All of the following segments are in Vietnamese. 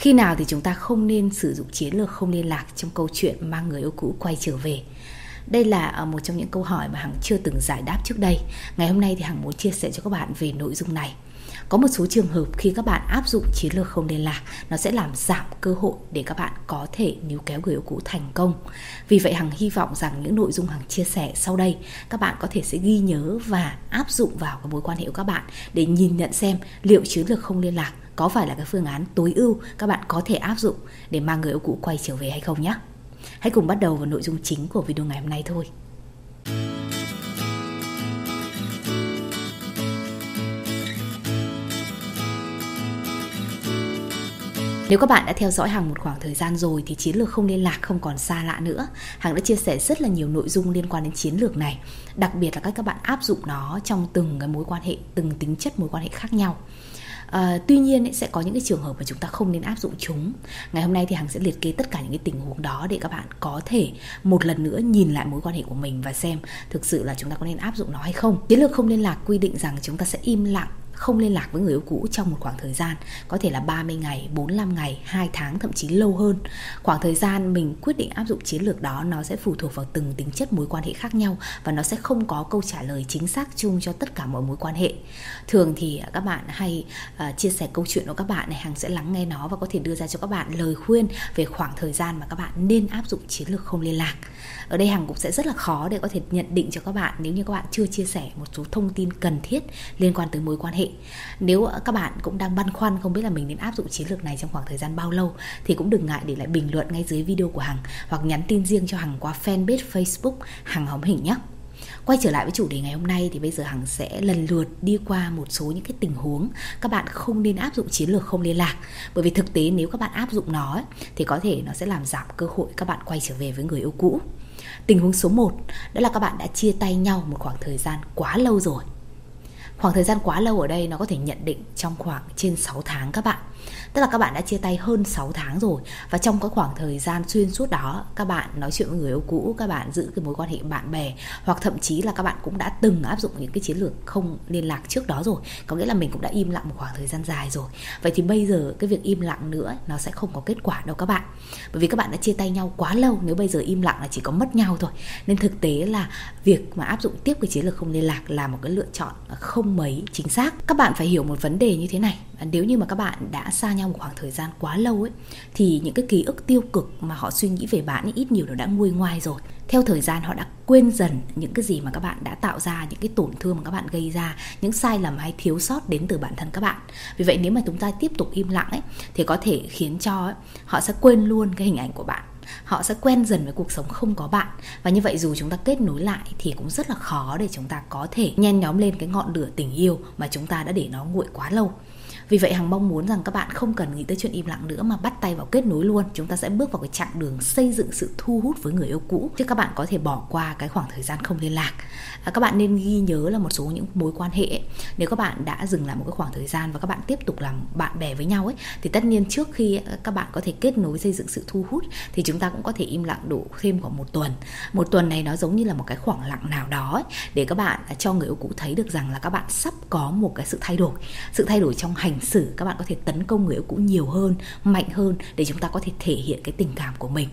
khi nào thì chúng ta không nên sử dụng chiến lược, không liên lạc trong câu chuyện mang người yêu cũ quay trở về? Đây là à, một trong những câu hỏi mà hằng chưa từng giải đáp trước đây. Ngày hôm nay thì hằng muốn chia sẻ cho các bạn về nội dung này có một số trường hợp khi các bạn áp dụng chiến lược không liên lạc, nó sẽ làm giảm cơ hội để các bạn có thể níu kéo người yêu cũ thành công. Vì vậy, hằng hy vọng rằng những nội dung hằng chia sẻ sau đây, các bạn có thể sẽ ghi nhớ và áp dụng vào cái mối quan hệ của các bạn để nhìn nhận xem liệu chiến lược không liên lạc có phải là cái phương án tối ưu các bạn có thể áp dụng để mang người yêu cũ quay trở về hay không nhé hãy cùng bắt đầu vào nội dung chính của video ngày hôm nay thôi. Nếu các bạn đã theo dõi hàng một khoảng thời gian rồi thì chiến lược không liên lạc không còn xa lạ nữa. Hằng đã chia sẻ rất là nhiều nội dung liên quan đến chiến lược này, đặc biệt là cách các bạn áp dụng nó trong từng cái mối quan hệ, từng tính chất mối quan hệ khác nhau. À, tuy nhiên ấy, sẽ có những cái trường hợp mà chúng ta không nên áp dụng chúng. Ngày hôm nay thì Hằng sẽ liệt kê tất cả những cái tình huống đó để các bạn có thể một lần nữa nhìn lại mối quan hệ của mình và xem thực sự là chúng ta có nên áp dụng nó hay không. Chiến lược không liên lạc quy định rằng chúng ta sẽ im lặng không liên lạc với người yêu cũ trong một khoảng thời gian có thể là 30 ngày, 45 ngày, 2 tháng thậm chí lâu hơn. Khoảng thời gian mình quyết định áp dụng chiến lược đó nó sẽ phụ thuộc vào từng tính chất mối quan hệ khác nhau và nó sẽ không có câu trả lời chính xác chung cho tất cả mọi mối quan hệ. Thường thì các bạn hay uh, chia sẻ câu chuyện của các bạn này hàng sẽ lắng nghe nó và có thể đưa ra cho các bạn lời khuyên về khoảng thời gian mà các bạn nên áp dụng chiến lược không liên lạc. Ở đây hàng cũng sẽ rất là khó để có thể nhận định cho các bạn nếu như các bạn chưa chia sẻ một số thông tin cần thiết liên quan tới mối quan hệ nếu các bạn cũng đang băn khoăn không biết là mình nên áp dụng chiến lược này trong khoảng thời gian bao lâu, thì cũng đừng ngại để lại bình luận ngay dưới video của hằng hoặc nhắn tin riêng cho hằng qua fanpage facebook hằng hóm hình nhé. Quay trở lại với chủ đề ngày hôm nay thì bây giờ hằng sẽ lần lượt đi qua một số những cái tình huống các bạn không nên áp dụng chiến lược không liên lạc. Bởi vì thực tế nếu các bạn áp dụng nó thì có thể nó sẽ làm giảm cơ hội các bạn quay trở về với người yêu cũ. Tình huống số 1 đó là các bạn đã chia tay nhau một khoảng thời gian quá lâu rồi. Khoảng thời gian quá lâu ở đây nó có thể nhận định trong khoảng trên 6 tháng các bạn. Tức là các bạn đã chia tay hơn 6 tháng rồi. Và trong cái khoảng thời gian xuyên suốt đó, Các bạn nói chuyện với người yêu cũ, Các bạn giữ cái mối quan hệ bạn bè, Hoặc thậm chí là các bạn cũng đã từng áp dụng những cái chiến lược không liên lạc trước đó rồi. Có nghĩa là mình cũng đã im lặng một khoảng thời gian dài rồi. Vậy thì bây giờ cái việc im lặng nữa, Nó sẽ không có kết quả đâu các bạn. Bởi vì các bạn đã chia tay nhau quá lâu, Nếu bây giờ im lặng là chỉ có mất nhau thôi. Nên thực tế là việc mà áp dụng tiếp cái chiến lược không liên lạc Là một cái lựa chọn không mấy chính xác. Các bạn phải hiểu một vấn đề như thế này. Nếu như mà các bạn đã xa nhau một khoảng thời gian quá lâu ấy thì những cái ký ức tiêu cực mà họ suy nghĩ về bạn ấy ít nhiều nó đã nguôi ngoai rồi. Theo thời gian họ đã quên dần những cái gì mà các bạn đã tạo ra những cái tổn thương mà các bạn gây ra những sai lầm hay thiếu sót đến từ bản thân các bạn. Vì vậy nếu mà chúng ta tiếp tục im lặng ấy thì có thể khiến cho ấy, họ sẽ quên luôn cái hình ảnh của bạn. Họ sẽ quen dần với cuộc sống không có bạn. Và như vậy dù chúng ta kết nối lại thì cũng rất là khó để chúng ta có thể nhen nhóm lên cái ngọn lửa tình yêu mà chúng ta đã để nó nguội quá lâu vì vậy Hằng mong muốn rằng các bạn không cần nghĩ tới chuyện im lặng nữa mà bắt tay vào kết nối luôn. Chúng ta sẽ bước vào cái chặng đường xây dựng sự thu hút với người yêu cũ. Chứ các bạn có thể bỏ qua cái khoảng thời gian không liên lạc. À, các bạn nên ghi nhớ là một số những mối quan hệ ấy, nếu các bạn đã dừng lại một cái khoảng thời gian và các bạn tiếp tục làm bạn bè với nhau ấy thì tất nhiên trước khi à, các bạn có thể kết nối xây dựng sự thu hút thì chúng ta cũng có thể im lặng đủ thêm khoảng một tuần. Một tuần này nó giống như là một cái khoảng lặng nào đó ấy, để các bạn à, cho người yêu cũ thấy được rằng là các bạn sắp có một cái sự thay đổi, sự thay đổi trong hành xử các bạn có thể tấn công người yêu cũ nhiều hơn mạnh hơn để chúng ta có thể thể hiện cái tình cảm của mình.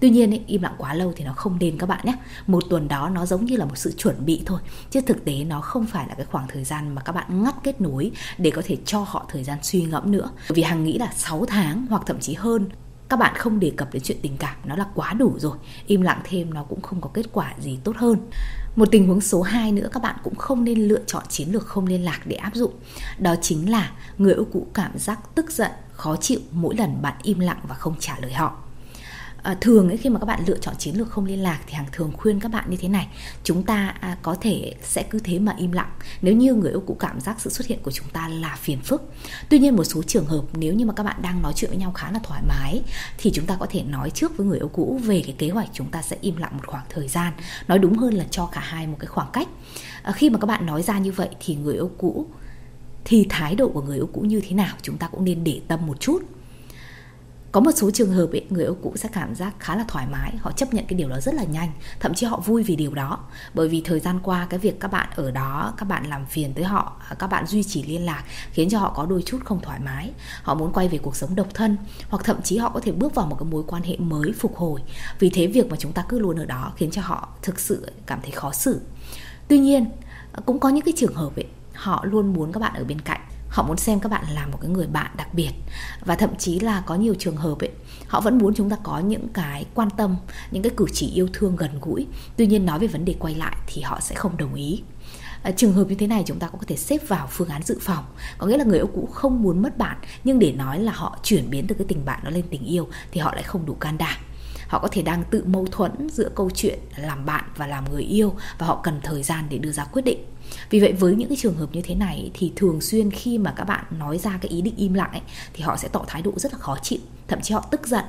Tuy nhiên ý, im lặng quá lâu thì nó không nên các bạn nhé. Một tuần đó nó giống như là một sự chuẩn bị thôi chứ thực tế nó không phải là cái khoảng thời gian mà các bạn ngắt kết nối để có thể cho họ thời gian suy ngẫm nữa. Vì hằng nghĩ là 6 tháng hoặc thậm chí hơn các bạn không đề cập đến chuyện tình cảm nó là quá đủ rồi. Im lặng thêm nó cũng không có kết quả gì tốt hơn một tình huống số 2 nữa, các bạn cũng không nên lựa chọn chiến lược không liên lạc để áp dụng. Đó chính là người yêu cũ cảm giác tức giận, khó chịu mỗi lần bạn im lặng và không trả lời họ à, thường ấy, khi mà các bạn lựa chọn chiến lược không liên lạc thì hàng thường khuyên các bạn như thế này. Chúng ta à, có thể sẽ cứ thế mà im lặng. Nếu như người yêu cũ cảm giác sự xuất hiện của chúng ta là phiền phức. Tuy nhiên một số trường hợp nếu như mà các bạn đang nói chuyện với nhau khá là thoải mái thì chúng ta có thể nói trước với người yêu cũ về cái kế hoạch chúng ta sẽ im lặng một khoảng thời gian. Nói đúng hơn là cho cả hai một cái khoảng cách. À, khi mà các bạn nói ra như vậy thì người yêu cũ thì thái độ của người yêu cũ như thế nào chúng ta cũng nên để tâm một chút có một số trường hợp ấy, người yêu cũ sẽ cảm giác khá là thoải mái họ chấp nhận cái điều đó rất là nhanh thậm chí họ vui vì điều đó. Bởi vì thời gian qua cái việc các bạn ở đó các bạn làm phiền tới họ à, các bạn duy trì liên lạc khiến cho họ có đôi chút không thoải mái. Họ muốn quay về cuộc sống độc thân hoặc thậm chí họ có thể bước vào một cái mối quan hệ mới phục hồi. Vì thế việc mà chúng ta cứ luôn ở đó khiến cho họ thực sự cảm thấy khó xử. Tuy nhiên à, cũng có những cái trường hợp ấy họ luôn muốn các bạn ở bên cạnh họ muốn xem các bạn là một cái người bạn đặc biệt. Và thậm chí là có nhiều trường hợp ấy họ vẫn muốn chúng ta có những cái quan tâm những cái cử chỉ yêu thương gần gũi. Tuy nhiên nói về vấn đề quay lại thì họ sẽ không đồng ý. À, trường hợp như thế này chúng ta cũng có thể xếp vào phương án dự phòng. Có nghĩa là người yêu cũ không muốn mất bạn nhưng để nói là họ chuyển biến từ cái tình bạn đó lên tình yêu thì họ lại không đủ can đảm. Họ có thể đang tự mâu thuẫn giữa câu chuyện làm bạn và làm người yêu và họ cần thời gian để đưa ra quyết định vì vậy với những cái trường hợp như thế này thì thường xuyên khi mà các bạn nói ra cái ý định im lặng ấy, thì họ sẽ tỏ thái độ rất là khó chịu. Thậm chí họ tức giận.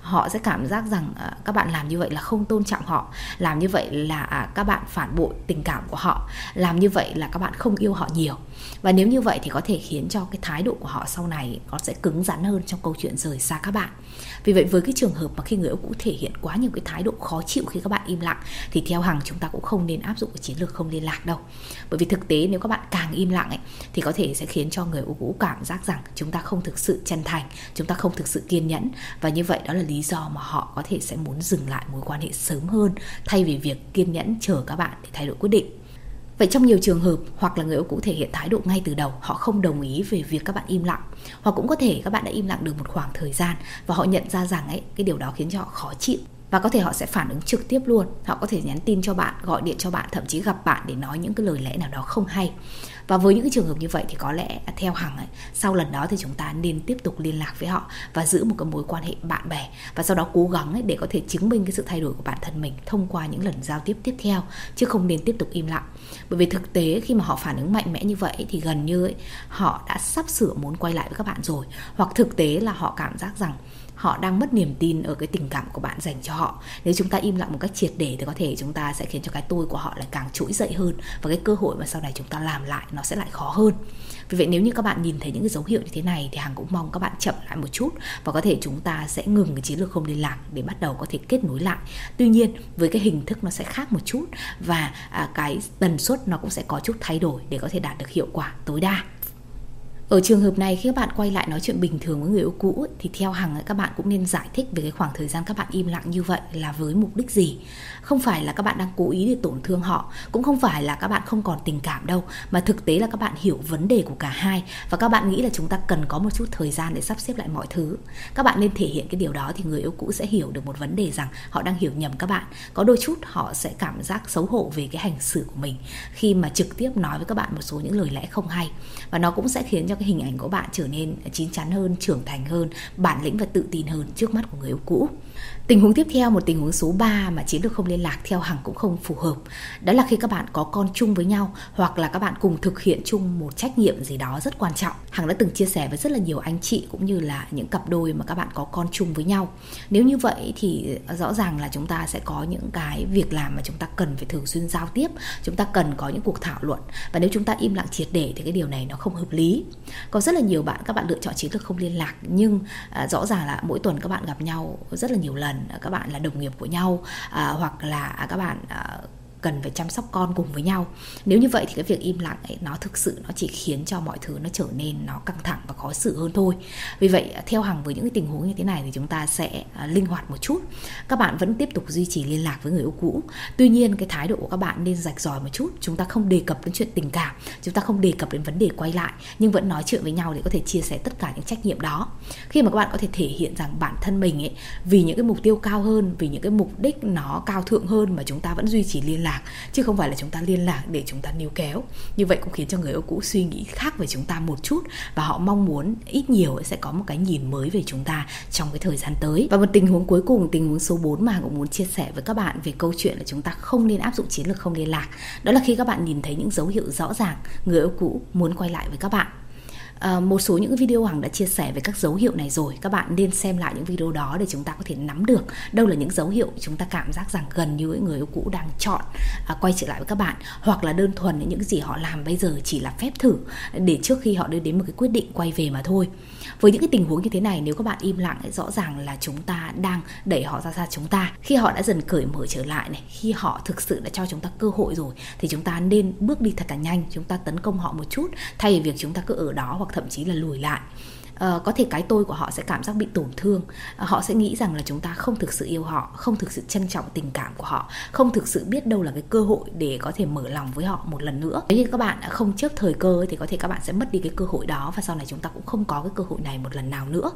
Họ sẽ cảm giác rằng à, các bạn làm như vậy là không tôn trọng họ. Làm như vậy là à, các bạn phản bội tình cảm của họ. Làm như vậy là các bạn không yêu họ nhiều. Và nếu như vậy thì có thể khiến cho cái thái độ của họ sau này nó sẽ cứng rắn hơn trong câu chuyện rời xa các bạn. Vì vậy với cái trường hợp mà khi người yêu cũ thể hiện quá nhiều cái thái độ khó chịu khi các bạn im lặng thì theo hằng chúng ta cũng không nên áp dụng cái chiến lược không liên lạc đâu bởi vì thực tế nếu các bạn càng im lặng ấy, thì có thể sẽ khiến cho người yêu cũ cảm giác rằng chúng ta không thực sự chân thành, chúng ta không thực sự kiên nhẫn. Và như vậy đó là lý do mà họ có thể sẽ muốn dừng lại mối quan hệ sớm hơn thay vì việc kiên nhẫn chờ các bạn để thay đổi quyết định. Vậy trong nhiều trường hợp hoặc là người yêu cũ thể hiện thái độ ngay từ đầu, họ không đồng ý về việc các bạn im lặng. Hoặc cũng có thể các bạn đã im lặng được một khoảng thời gian và họ nhận ra rằng ấy, cái điều đó khiến cho họ khó chịu và có thể họ sẽ phản ứng trực tiếp luôn. Họ có thể nhắn tin cho bạn gọi điện cho bạn thậm chí gặp bạn để nói những cái lời lẽ nào đó không hay. Và với những cái trường hợp như vậy thì có lẽ à, theo hằng ấy, sau lần đó thì chúng ta nên tiếp tục liên lạc với họ và giữ một cái mối quan hệ bạn bè. Và sau đó cố gắng ấy để có thể chứng minh cái sự thay đổi của bản thân mình thông qua những lần giao tiếp tiếp theo chứ không nên tiếp tục im lặng. Bởi vì thực tế khi mà họ phản ứng mạnh mẽ như vậy thì gần như ấy, họ đã sắp sửa muốn quay lại với các bạn rồi. Hoặc thực tế là họ cảm giác rằng họ đang mất niềm tin ở cái tình cảm của bạn dành cho họ nếu chúng ta im lặng một cách triệt để thì có thể chúng ta sẽ khiến cho cái tôi của họ lại càng trỗi dậy hơn và cái cơ hội mà sau này chúng ta làm lại nó sẽ lại khó hơn. Vì vậy nếu như các bạn nhìn thấy những cái dấu hiệu như thế này thì hằng cũng mong các bạn chậm lại một chút và có thể chúng ta sẽ ngừng cái chiến lược không liên lạc để bắt đầu có thể kết nối lại. Tuy nhiên, với cái hình thức nó sẽ khác một chút và à, cái tần suất nó cũng sẽ có chút thay đổi để có thể đạt được hiệu quả tối đa ở trường hợp này khi các bạn quay lại nói chuyện bình thường với người yêu cũ ấy, thì theo hằng các bạn cũng nên giải thích về cái khoảng thời gian các bạn im lặng như vậy là với mục đích gì. Không phải là các bạn đang cố ý để tổn thương họ cũng không phải là các bạn không còn tình cảm đâu mà thực tế là các bạn hiểu vấn đề của cả hai và các bạn nghĩ là chúng ta cần có một chút thời gian để sắp xếp lại mọi thứ. Các bạn nên thể hiện cái điều đó thì người yêu cũ sẽ hiểu được một vấn đề rằng họ đang hiểu nhầm các bạn. Có đôi chút họ sẽ cảm giác xấu hổ về cái hành xử của mình khi mà trực tiếp nói với các bạn một số những lời lẽ không hay và nó cũng sẽ khiến cho cái hình ảnh của bạn trở nên chín chắn hơn trưởng thành hơn bản lĩnh và tự tin hơn trước mắt của người yêu cũ Tình huống tiếp theo, một tình huống số 3 mà chiến lược không liên lạc theo Hằng cũng không phù hợp. Đó là khi các bạn có con chung với nhau hoặc là các bạn cùng thực hiện chung một trách nhiệm gì đó rất quan trọng. Hằng đã từng chia sẻ với rất là nhiều anh chị cũng như là những cặp đôi mà các bạn có con chung với nhau. Nếu như vậy thì rõ ràng là chúng ta sẽ có những cái việc làm mà chúng ta cần phải thường xuyên giao tiếp, chúng ta cần có những cuộc thảo luận và nếu chúng ta im lặng triệt để thì cái điều này nó không hợp lý. Có rất là nhiều bạn các bạn lựa chọn chiến lược không liên lạc nhưng à, rõ ràng là mỗi tuần các bạn gặp nhau rất là nhiều lần các bạn là đồng nghiệp của nhau à, hoặc là à, các bạn à, cần phải chăm sóc con cùng với nhau. Nếu như vậy thì cái việc im lặng ấy, nó thực sự nó chỉ khiến cho mọi thứ nó trở nên nó căng thẳng và khó xử hơn thôi. Vì vậy, theo hàng với những cái tình huống như thế này thì chúng ta sẽ à, linh hoạt một chút. Các bạn vẫn tiếp tục duy trì liên lạc với người yêu cũ. Tuy nhiên, cái thái độ của các bạn nên rạch ròi một chút. Chúng ta không đề cập đến chuyện tình cảm, chúng ta không đề cập đến vấn đề quay lại, nhưng vẫn nói chuyện với nhau để có thể chia sẻ tất cả những trách nhiệm đó. Khi mà các bạn có thể thể hiện rằng bản thân mình ấy, vì những cái mục tiêu cao hơn, vì những cái mục đích nó cao thượng hơn mà chúng ta vẫn duy trì liên lạc lạc, chứ không phải là chúng ta liên lạc để chúng ta níu kéo. Như vậy cũng khiến cho người yêu cũ suy nghĩ khác về chúng ta một chút và họ mong muốn ít nhiều sẽ có một cái nhìn mới về chúng ta trong cái thời gian tới. Và một tình huống cuối cùng, tình huống số 4 mà cũng muốn chia sẻ với các bạn về câu chuyện là chúng ta không nên áp dụng chiến lược không liên lạc. Đó là khi các bạn nhìn thấy những dấu hiệu rõ ràng người yêu cũ muốn quay lại với các bạn à, một số những video hằng đã chia sẻ về các dấu hiệu này rồi. Các bạn nên xem lại những video đó để chúng ta có thể nắm được đâu là những dấu hiệu chúng ta cảm giác rằng gần như người yêu cũ đang chọn à, quay trở lại với các bạn hoặc là đơn thuần những gì họ làm bây giờ chỉ là phép thử để trước khi họ đưa đến một cái quyết định quay về mà thôi. Với những cái tình huống như thế này nếu các bạn im lặng rõ ràng là chúng ta đang đẩy họ ra xa chúng ta. Khi họ đã dần cởi mở trở lại này khi họ thực sự đã cho chúng ta cơ hội rồi thì chúng ta nên bước đi thật là nhanh. Chúng ta tấn công họ một chút thay vì việc chúng ta cứ ở đó hoặc thậm chí là lùi lại uh, có thể cái tôi của họ sẽ cảm giác bị tổn thương. Uh, họ sẽ nghĩ rằng là chúng ta không thực sự yêu họ không thực sự trân trọng tình cảm của họ không thực sự biết đâu là cái cơ hội để có thể mở lòng với họ một lần nữa. Nếu như các bạn không trước thời cơ thì có thể các bạn sẽ mất đi cái cơ hội đó và sau này chúng ta cũng không có cái cơ hội này một lần nào nữa.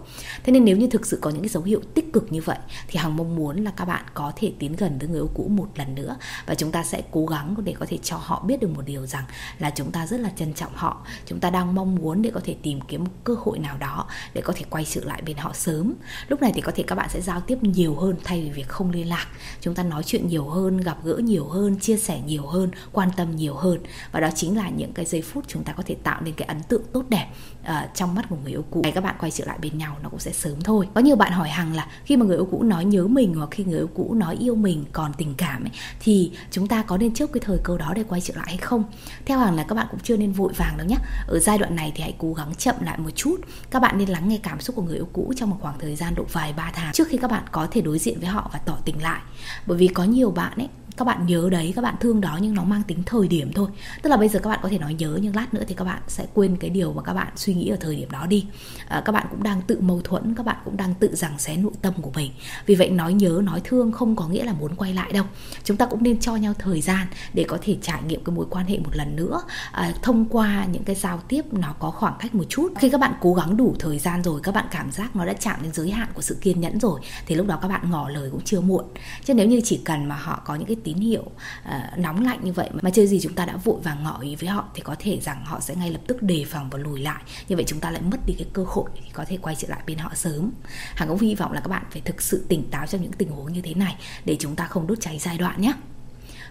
Thế nên nếu như thực sự có những cái dấu hiệu tích cực như vậy thì hằng mong muốn là các bạn có thể tiến gần với người yêu cũ một lần nữa và chúng ta sẽ cố gắng để có thể cho họ biết được một điều rằng là chúng ta rất là trân trọng họ. Chúng ta đang mong muốn để có thể tìm kiếm một cơ hội nào đó đó để có thể quay trở lại bên họ sớm. Lúc này thì có thể các bạn sẽ giao tiếp nhiều hơn thay vì việc không liên lạc. Chúng ta nói chuyện nhiều hơn gặp gỡ nhiều hơn chia sẻ nhiều hơn quan tâm nhiều hơn. Và đó chính là những cái giây phút chúng ta có thể tạo nên cái ấn tượng tốt đẹp uh, trong mắt của người yêu cũ. Các bạn quay trở lại bên nhau nó cũng sẽ sớm thôi. Có nhiều bạn hỏi hằng là khi mà người yêu cũ nói nhớ mình hoặc khi người yêu cũ nói yêu mình còn tình cảm ấy, thì chúng ta có nên trước cái thời cơ đó để quay trở lại hay không? Theo hằng là các bạn cũng chưa nên vội vàng đâu nhé ở giai đoạn này thì hãy cố gắng chậm lại một chút. Các các bạn nên lắng nghe cảm xúc của người yêu cũ trong một khoảng thời gian độ vài ba tháng trước khi các bạn có thể đối diện với họ và tỏ tình lại bởi vì có nhiều bạn ấy các bạn nhớ đấy các bạn thương đó nhưng nó mang tính thời điểm thôi tức là bây giờ các bạn có thể nói nhớ nhưng lát nữa thì các bạn sẽ quên cái điều mà các bạn suy nghĩ ở thời điểm đó đi à, các bạn cũng đang tự mâu thuẫn các bạn cũng đang tự rằng xé nội tâm của mình vì vậy nói nhớ nói thương không có nghĩa là muốn quay lại đâu chúng ta cũng nên cho nhau thời gian để có thể trải nghiệm cái mối quan hệ một lần nữa à, thông qua những cái giao tiếp nó có khoảng cách một chút khi các bạn cố gắng đủ thời gian rồi các bạn cảm giác nó đã chạm đến giới hạn của sự kiên nhẫn rồi thì lúc đó các bạn ngỏ lời cũng chưa muộn. Chứ nếu như chỉ cần mà họ có những cái tín hiệu uh, nóng lạnh như vậy mà chưa gì chúng ta đã vội vàng ngỏ ý với họ thì có thể rằng họ sẽ ngay lập tức đề phòng và lùi lại. Như vậy chúng ta lại mất đi cái cơ hội thì có thể quay trở lại bên họ sớm. Hằng cũng hy vọng là các bạn phải thực sự tỉnh táo trong những tình huống như thế này để chúng ta không đốt cháy giai đoạn nhé.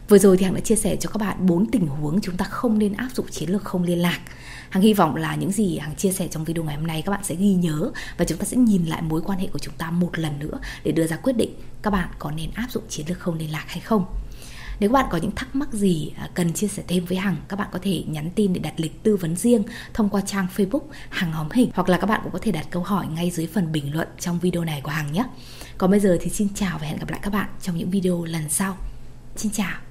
Vừa rồi thì Hằng đã chia sẻ cho các bạn bốn tình huống chúng ta không nên áp dụng chiến lược không liên lạc. Hằng hy vọng là những gì Hằng chia sẻ trong video ngày hôm nay các bạn sẽ ghi nhớ và chúng ta sẽ nhìn lại mối quan hệ của chúng ta một lần nữa để đưa ra quyết định các bạn có nên áp dụng chiến lược không liên lạc hay không. Nếu các bạn có những thắc mắc gì à, cần chia sẻ thêm với Hằng, các bạn có thể nhắn tin để đặt lịch tư vấn riêng thông qua trang Facebook Hằng Hóm Hình hoặc là các bạn cũng có thể đặt câu hỏi ngay dưới phần bình luận trong video này của Hằng nhé. Còn bây giờ thì xin chào và hẹn gặp lại các bạn trong những video lần sau. Xin chào.